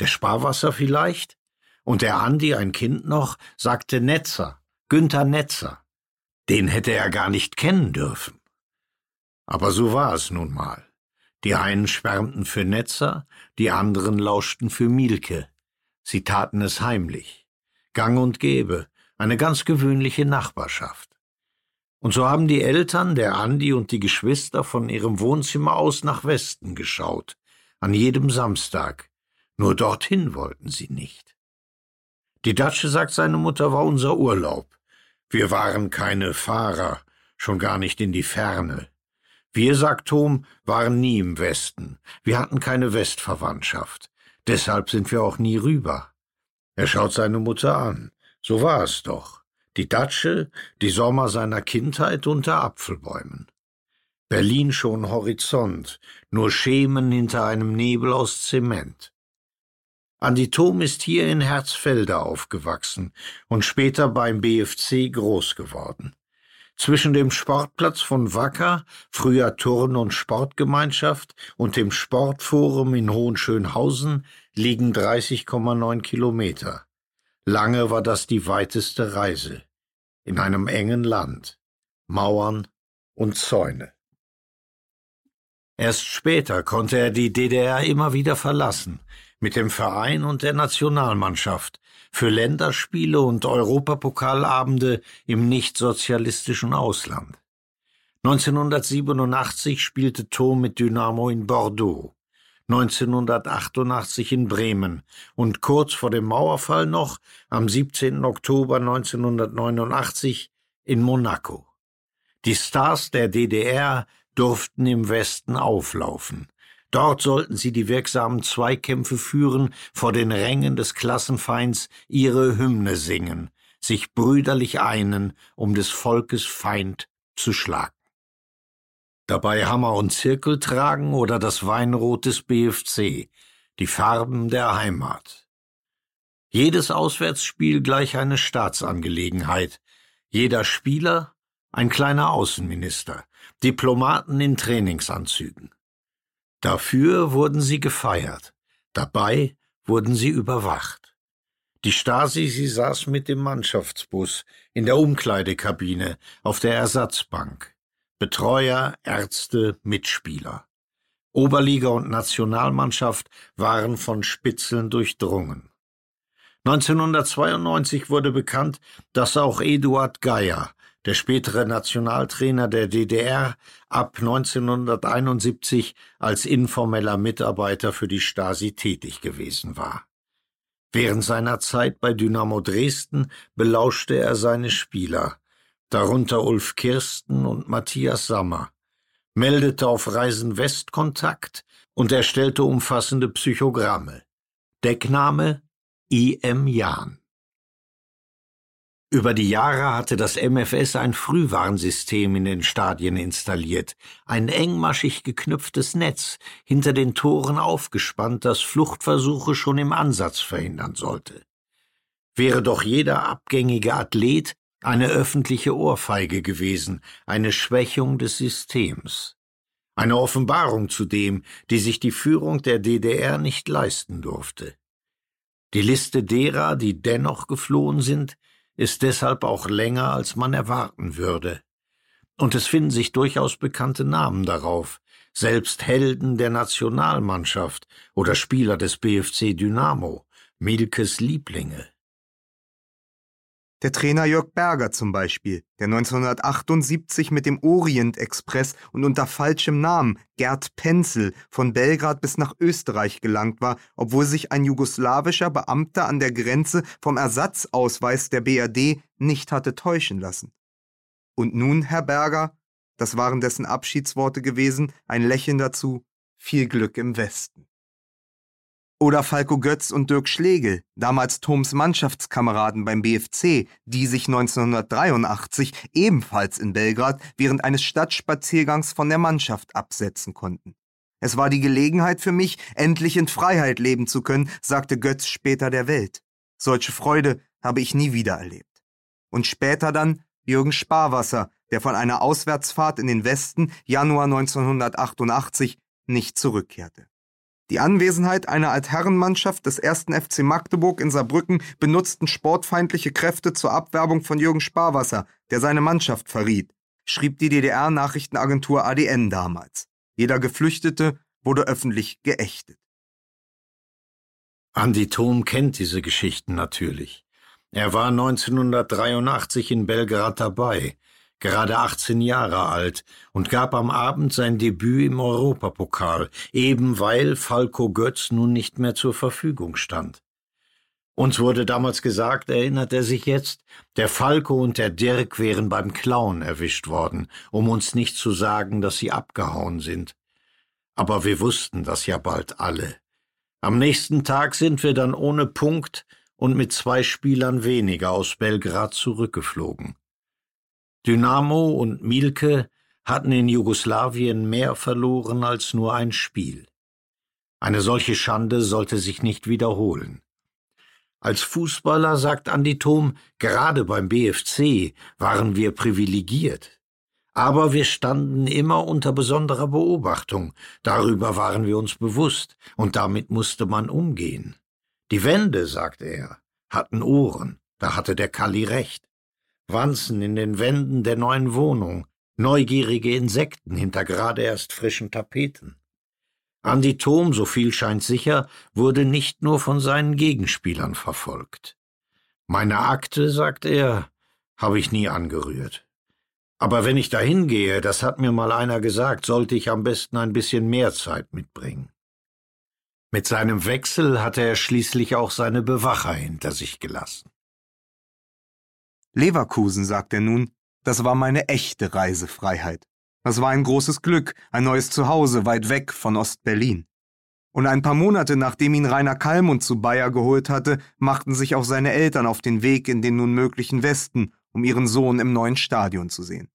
Der Sparwasser vielleicht? Und der Andi, ein Kind noch, sagte Netzer, Günther Netzer. Den hätte er gar nicht kennen dürfen. Aber so war es nun mal. Die einen schwärmten für Netzer, die anderen lauschten für Mielke. Sie taten es heimlich. Gang und Gäbe, eine ganz gewöhnliche Nachbarschaft. Und so haben die Eltern, der Andi und die Geschwister von ihrem Wohnzimmer aus nach Westen geschaut, an jedem Samstag. Nur dorthin wollten sie nicht. Die Datsche, sagt seine Mutter, war unser Urlaub. Wir waren keine Fahrer, schon gar nicht in die Ferne. Wir, sagt Tom, waren nie im Westen. Wir hatten keine Westverwandtschaft. Deshalb sind wir auch nie rüber. Er schaut seine Mutter an. So war es doch. Die Datsche, die Sommer seiner Kindheit unter Apfelbäumen. Berlin schon Horizont, nur Schemen hinter einem Nebel aus Zement. Andi Thom ist hier in Herzfelde aufgewachsen und später beim BFC groß geworden. Zwischen dem Sportplatz von Wacker, früher Turn- und Sportgemeinschaft, und dem Sportforum in Hohenschönhausen liegen 30,9 Kilometer. Lange war das die weiteste Reise. In einem engen Land. Mauern und Zäune. Erst später konnte er die DDR immer wieder verlassen, mit dem Verein und der Nationalmannschaft, für Länderspiele und Europapokalabende im nichtsozialistischen Ausland. 1987 spielte Thom mit Dynamo in Bordeaux. 1988 in Bremen und kurz vor dem Mauerfall noch am 17. Oktober 1989 in Monaco. Die Stars der DDR durften im Westen auflaufen. Dort sollten sie die wirksamen Zweikämpfe führen, vor den Rängen des Klassenfeinds ihre Hymne singen, sich brüderlich einen, um des Volkes Feind zu schlagen dabei Hammer und Zirkel tragen oder das Weinrot des BFC, die Farben der Heimat. Jedes Auswärtsspiel gleich eine Staatsangelegenheit, jeder Spieler ein kleiner Außenminister, Diplomaten in Trainingsanzügen. Dafür wurden sie gefeiert, dabei wurden sie überwacht. Die Stasi, sie saß mit dem Mannschaftsbus in der Umkleidekabine auf der Ersatzbank. Betreuer, Ärzte, Mitspieler. Oberliga und Nationalmannschaft waren von Spitzeln durchdrungen. 1992 wurde bekannt, dass auch Eduard Geier, der spätere Nationaltrainer der DDR, ab 1971 als informeller Mitarbeiter für die Stasi tätig gewesen war. Während seiner Zeit bei Dynamo Dresden belauschte er seine Spieler, darunter Ulf Kirsten und Matthias Sammer, meldete auf Reisen West Kontakt und erstellte umfassende Psychogramme. Deckname I.M. Jahn. Über die Jahre hatte das MFS ein Frühwarnsystem in den Stadien installiert, ein engmaschig geknüpftes Netz, hinter den Toren aufgespannt, das Fluchtversuche schon im Ansatz verhindern sollte. Wäre doch jeder abgängige Athlet eine öffentliche Ohrfeige gewesen, eine Schwächung des Systems. Eine Offenbarung zudem, die sich die Führung der DDR nicht leisten durfte. Die Liste derer, die dennoch geflohen sind, ist deshalb auch länger, als man erwarten würde. Und es finden sich durchaus bekannte Namen darauf, selbst Helden der Nationalmannschaft oder Spieler des BFC Dynamo, Milkes Lieblinge. Der Trainer Jörg Berger zum Beispiel, der 1978 mit dem Orient Express und unter falschem Namen Gerd Penzel von Belgrad bis nach Österreich gelangt war, obwohl sich ein jugoslawischer Beamter an der Grenze vom Ersatzausweis der BRD nicht hatte täuschen lassen. Und nun, Herr Berger, das waren dessen Abschiedsworte gewesen, ein Lächeln dazu, viel Glück im Westen. Oder Falco Götz und Dirk Schlegel, damals Toms Mannschaftskameraden beim BFC, die sich 1983 ebenfalls in Belgrad während eines Stadtspaziergangs von der Mannschaft absetzen konnten. Es war die Gelegenheit für mich, endlich in Freiheit leben zu können, sagte Götz später der Welt. Solche Freude habe ich nie wieder erlebt. Und später dann Jürgen Sparwasser, der von einer Auswärtsfahrt in den Westen Januar 1988 nicht zurückkehrte. Die Anwesenheit einer Altherrenmannschaft des ersten FC Magdeburg in Saarbrücken benutzten sportfeindliche Kräfte zur Abwerbung von Jürgen Sparwasser, der seine Mannschaft verriet, schrieb die DDR-Nachrichtenagentur ADN damals. Jeder Geflüchtete wurde öffentlich geächtet. Andi Thom kennt diese Geschichten natürlich. Er war 1983 in Belgrad dabei, gerade 18 Jahre alt, und gab am Abend sein Debüt im Europapokal, eben weil Falco Götz nun nicht mehr zur Verfügung stand. Uns wurde damals gesagt, erinnert er sich jetzt, der Falco und der Dirk wären beim Klauen erwischt worden, um uns nicht zu sagen, dass sie abgehauen sind. Aber wir wussten das ja bald alle. Am nächsten Tag sind wir dann ohne Punkt und mit zwei Spielern weniger aus Belgrad zurückgeflogen. Dynamo und Mielke hatten in Jugoslawien mehr verloren als nur ein Spiel. Eine solche Schande sollte sich nicht wiederholen. Als Fußballer, sagt Andi Thom, gerade beim BFC waren wir privilegiert. Aber wir standen immer unter besonderer Beobachtung, darüber waren wir uns bewusst, und damit musste man umgehen. Die Wände, sagte er, hatten Ohren, da hatte der Kalli recht. Wanzen in den Wänden der neuen Wohnung, neugierige Insekten hinter gerade erst frischen Tapeten. Andi Thom, so viel scheint sicher, wurde nicht nur von seinen Gegenspielern verfolgt. Meine Akte, sagt er, habe ich nie angerührt. Aber wenn ich dahin gehe, das hat mir mal einer gesagt, sollte ich am besten ein bisschen mehr Zeit mitbringen. Mit seinem Wechsel hatte er schließlich auch seine Bewacher hinter sich gelassen. Leverkusen, sagt er nun, das war meine echte Reisefreiheit. Das war ein großes Glück, ein neues Zuhause weit weg von Ostberlin. Und ein paar Monate nachdem ihn Rainer Kallmund zu Bayer geholt hatte, machten sich auch seine Eltern auf den Weg in den nun möglichen Westen, um ihren Sohn im neuen Stadion zu sehen.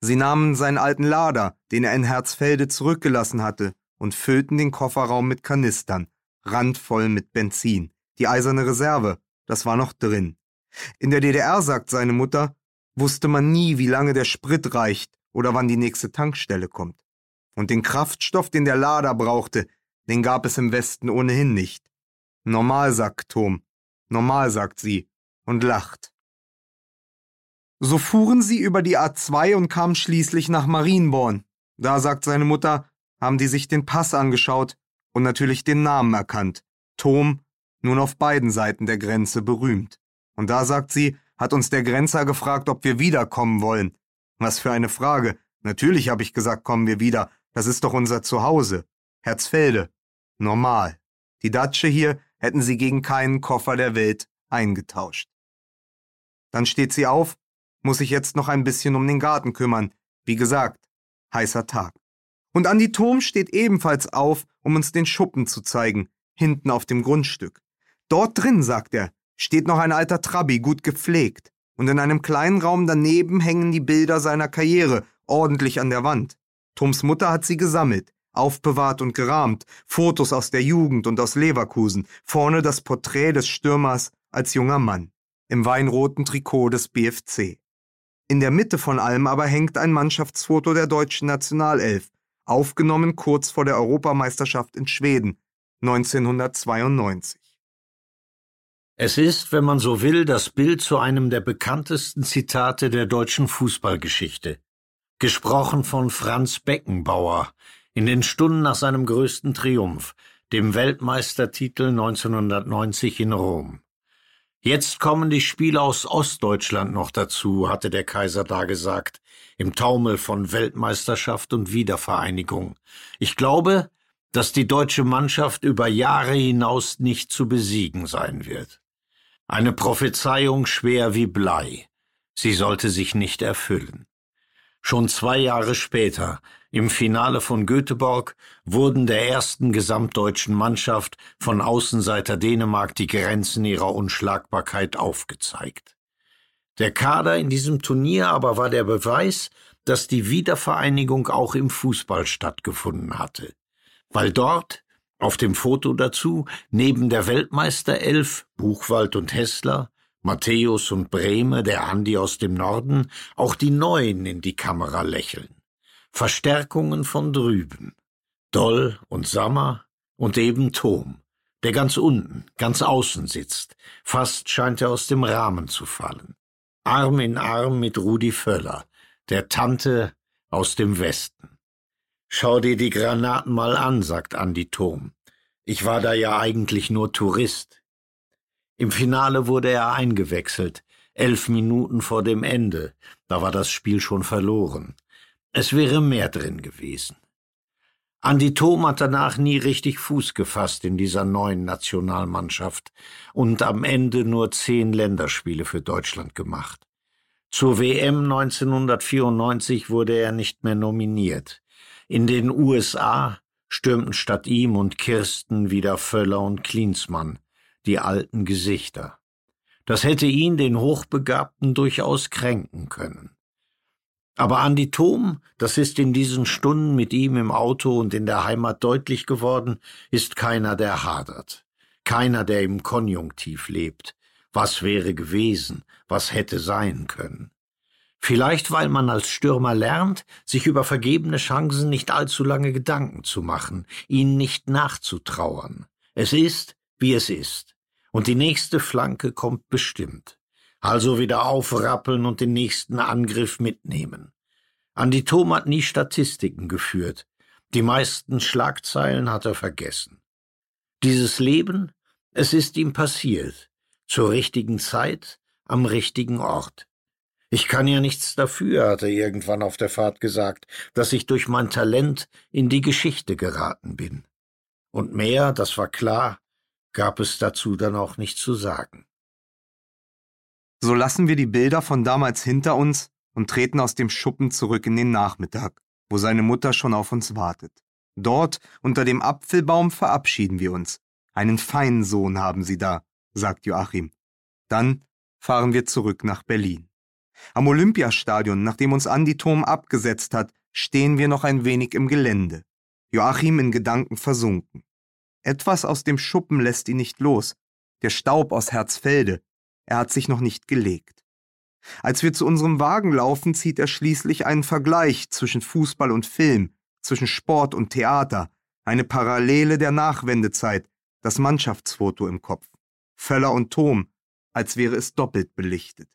Sie nahmen seinen alten Lader, den er in Herzfelde zurückgelassen hatte, und füllten den Kofferraum mit Kanistern, randvoll mit Benzin. Die eiserne Reserve, das war noch drin. In der DDR, sagt seine Mutter, wusste man nie, wie lange der Sprit reicht oder wann die nächste Tankstelle kommt. Und den Kraftstoff, den der Lader brauchte, den gab es im Westen ohnehin nicht. Normal, sagt Tom. Normal, sagt sie und lacht. So fuhren sie über die A2 und kamen schließlich nach Marienborn. Da, sagt seine Mutter, haben die sich den Pass angeschaut und natürlich den Namen erkannt. Tom, nun auf beiden Seiten der Grenze berühmt. Und da, sagt sie, hat uns der Grenzer gefragt, ob wir wiederkommen wollen. Was für eine Frage. Natürlich habe ich gesagt, kommen wir wieder. Das ist doch unser Zuhause. Herzfelde. Normal. Die Datsche hier hätten sie gegen keinen Koffer der Welt eingetauscht. Dann steht sie auf, muss sich jetzt noch ein bisschen um den Garten kümmern. Wie gesagt, heißer Tag. Und Andi Thom steht ebenfalls auf, um uns den Schuppen zu zeigen, hinten auf dem Grundstück. Dort drin, sagt er, steht noch ein alter Trabi, gut gepflegt. Und in einem kleinen Raum daneben hängen die Bilder seiner Karriere, ordentlich an der Wand. Toms Mutter hat sie gesammelt, aufbewahrt und gerahmt, Fotos aus der Jugend und aus Leverkusen, vorne das Porträt des Stürmers als junger Mann, im weinroten Trikot des BFC. In der Mitte von allem aber hängt ein Mannschaftsfoto der deutschen Nationalelf, aufgenommen kurz vor der Europameisterschaft in Schweden 1992. Es ist, wenn man so will, das Bild zu einem der bekanntesten Zitate der deutschen Fußballgeschichte. Gesprochen von Franz Beckenbauer in den Stunden nach seinem größten Triumph, dem Weltmeistertitel 1990 in Rom. Jetzt kommen die Spiele aus Ostdeutschland noch dazu, hatte der Kaiser da gesagt, im Taumel von Weltmeisterschaft und Wiedervereinigung. Ich glaube, dass die deutsche Mannschaft über Jahre hinaus nicht zu besiegen sein wird. Eine Prophezeiung schwer wie Blei. Sie sollte sich nicht erfüllen. Schon zwei Jahre später, im Finale von Göteborg, wurden der ersten gesamtdeutschen Mannschaft von Außenseiter Dänemark die Grenzen ihrer Unschlagbarkeit aufgezeigt. Der Kader in diesem Turnier aber war der Beweis, dass die Wiedervereinigung auch im Fußball stattgefunden hatte, weil dort auf dem Foto dazu, neben der Weltmeisterelf, Buchwald und Hessler, Matthäus und Brehme, der Andi aus dem Norden, auch die Neuen in die Kamera lächeln. Verstärkungen von drüben. Doll und Sammer und eben Tom, der ganz unten, ganz außen sitzt. Fast scheint er aus dem Rahmen zu fallen. Arm in Arm mit Rudi Völler, der Tante aus dem Westen. Schau dir die Granaten mal an, sagt Andi Thom. Ich war da ja eigentlich nur Tourist. Im Finale wurde er eingewechselt, elf Minuten vor dem Ende. Da war das Spiel schon verloren. Es wäre mehr drin gewesen. Andi Thom hat danach nie richtig Fuß gefasst in dieser neuen Nationalmannschaft und am Ende nur zehn Länderspiele für Deutschland gemacht. Zur WM 1994 wurde er nicht mehr nominiert. In den USA stürmten statt ihm und Kirsten wieder Völler und Klinsmann, die alten Gesichter. Das hätte ihn, den Hochbegabten, durchaus kränken können. Aber Andi Thom, das ist in diesen Stunden mit ihm im Auto und in der Heimat deutlich geworden, ist keiner, der hadert. Keiner, der im Konjunktiv lebt. Was wäre gewesen? Was hätte sein können? Vielleicht weil man als Stürmer lernt, sich über vergebene Chancen nicht allzu lange Gedanken zu machen, ihnen nicht nachzutrauern. Es ist, wie es ist. Und die nächste Flanke kommt bestimmt. Also wieder aufrappeln und den nächsten Angriff mitnehmen. Andi Thom hat nie Statistiken geführt. Die meisten Schlagzeilen hat er vergessen. Dieses Leben, es ist ihm passiert. Zur richtigen Zeit, am richtigen Ort. Ich kann ja nichts dafür, hat er irgendwann auf der Fahrt gesagt, dass ich durch mein Talent in die Geschichte geraten bin. Und mehr, das war klar, gab es dazu dann auch nicht zu sagen. So lassen wir die Bilder von damals hinter uns und treten aus dem Schuppen zurück in den Nachmittag, wo seine Mutter schon auf uns wartet. Dort, unter dem Apfelbaum, verabschieden wir uns. Einen feinen Sohn haben Sie da, sagt Joachim. Dann fahren wir zurück nach Berlin. Am Olympiastadion, nachdem uns Andi Thom abgesetzt hat, stehen wir noch ein wenig im Gelände. Joachim in Gedanken versunken. Etwas aus dem Schuppen lässt ihn nicht los. Der Staub aus Herzfelde. Er hat sich noch nicht gelegt. Als wir zu unserem Wagen laufen, zieht er schließlich einen Vergleich zwischen Fußball und Film, zwischen Sport und Theater, eine Parallele der Nachwendezeit, das Mannschaftsfoto im Kopf. Völler und Thom, als wäre es doppelt belichtet.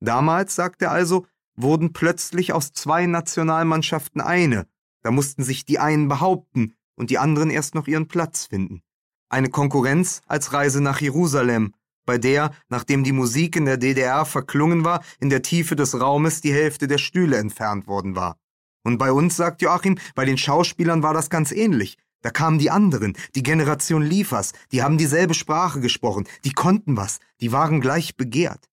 Damals, sagt er also, wurden plötzlich aus zwei Nationalmannschaften eine. Da mussten sich die einen behaupten und die anderen erst noch ihren Platz finden. Eine Konkurrenz als Reise nach Jerusalem, bei der, nachdem die Musik in der DDR verklungen war, in der Tiefe des Raumes die Hälfte der Stühle entfernt worden war. Und bei uns, sagt Joachim, bei den Schauspielern war das ganz ähnlich. Da kamen die anderen, die Generation Liefers, die haben dieselbe Sprache gesprochen, die konnten was, die waren gleich begehrt.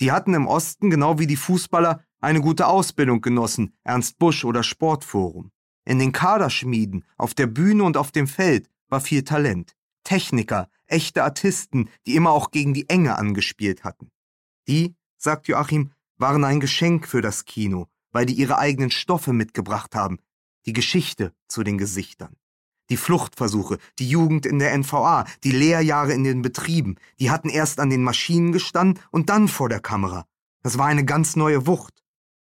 Die hatten im Osten, genau wie die Fußballer, eine gute Ausbildung genossen, Ernst Busch oder Sportforum. In den Kaderschmieden, auf der Bühne und auf dem Feld war viel Talent. Techniker, echte Artisten, die immer auch gegen die Enge angespielt hatten. Die, sagt Joachim, waren ein Geschenk für das Kino, weil die ihre eigenen Stoffe mitgebracht haben, die Geschichte zu den Gesichtern. Die Fluchtversuche, die Jugend in der NVA, die Lehrjahre in den Betrieben, die hatten erst an den Maschinen gestanden und dann vor der Kamera. Das war eine ganz neue Wucht.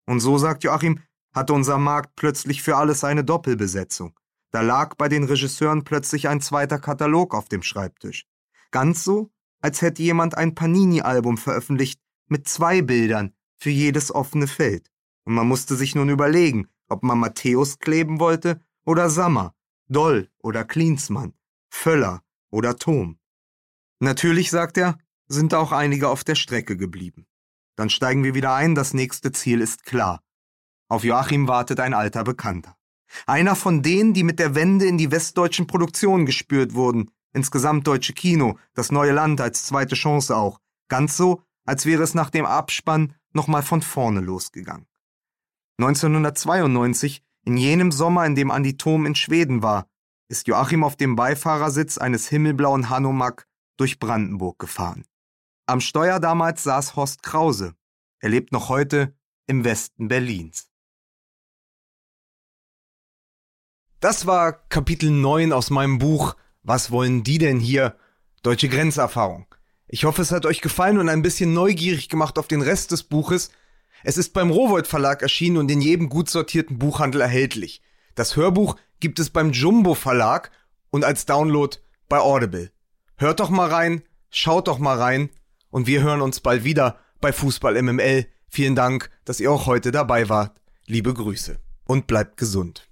Und so, sagt Joachim, hatte unser Markt plötzlich für alles eine Doppelbesetzung. Da lag bei den Regisseuren plötzlich ein zweiter Katalog auf dem Schreibtisch. Ganz so, als hätte jemand ein Panini-Album veröffentlicht mit zwei Bildern für jedes offene Feld. Und man musste sich nun überlegen, ob man Matthäus kleben wollte oder Sammer, Doll oder Klinsmann, Völler oder Thom. Natürlich, sagt er, sind auch einige auf der Strecke geblieben. Dann steigen wir wieder ein, das nächste Ziel ist klar. Auf Joachim wartet ein alter Bekannter. Einer von denen, die mit der Wende in die westdeutschen Produktionen gespürt wurden, ins gesamtdeutsche Kino, das neue Land als zweite Chance auch. Ganz so, als wäre es nach dem Abspann nochmal von vorne losgegangen. 1992, in jenem Sommer, in dem Andi Thom in Schweden war, ist Joachim auf dem Beifahrersitz eines himmelblauen Hanomag durch Brandenburg gefahren. Am Steuer damals saß Horst Krause. Er lebt noch heute im Westen Berlins. Das war Kapitel 9 aus meinem Buch Was wollen die denn hier? Deutsche Grenzerfahrung. Ich hoffe, es hat euch gefallen und ein bisschen neugierig gemacht auf den Rest des Buches. Es ist beim Rowold Verlag erschienen und in jedem gut sortierten Buchhandel erhältlich. Das Hörbuch gibt es beim Jumbo Verlag und als Download bei Audible. Hört doch mal rein, schaut doch mal rein und wir hören uns bald wieder bei Fußball MML. Vielen Dank, dass ihr auch heute dabei wart. Liebe Grüße und bleibt gesund.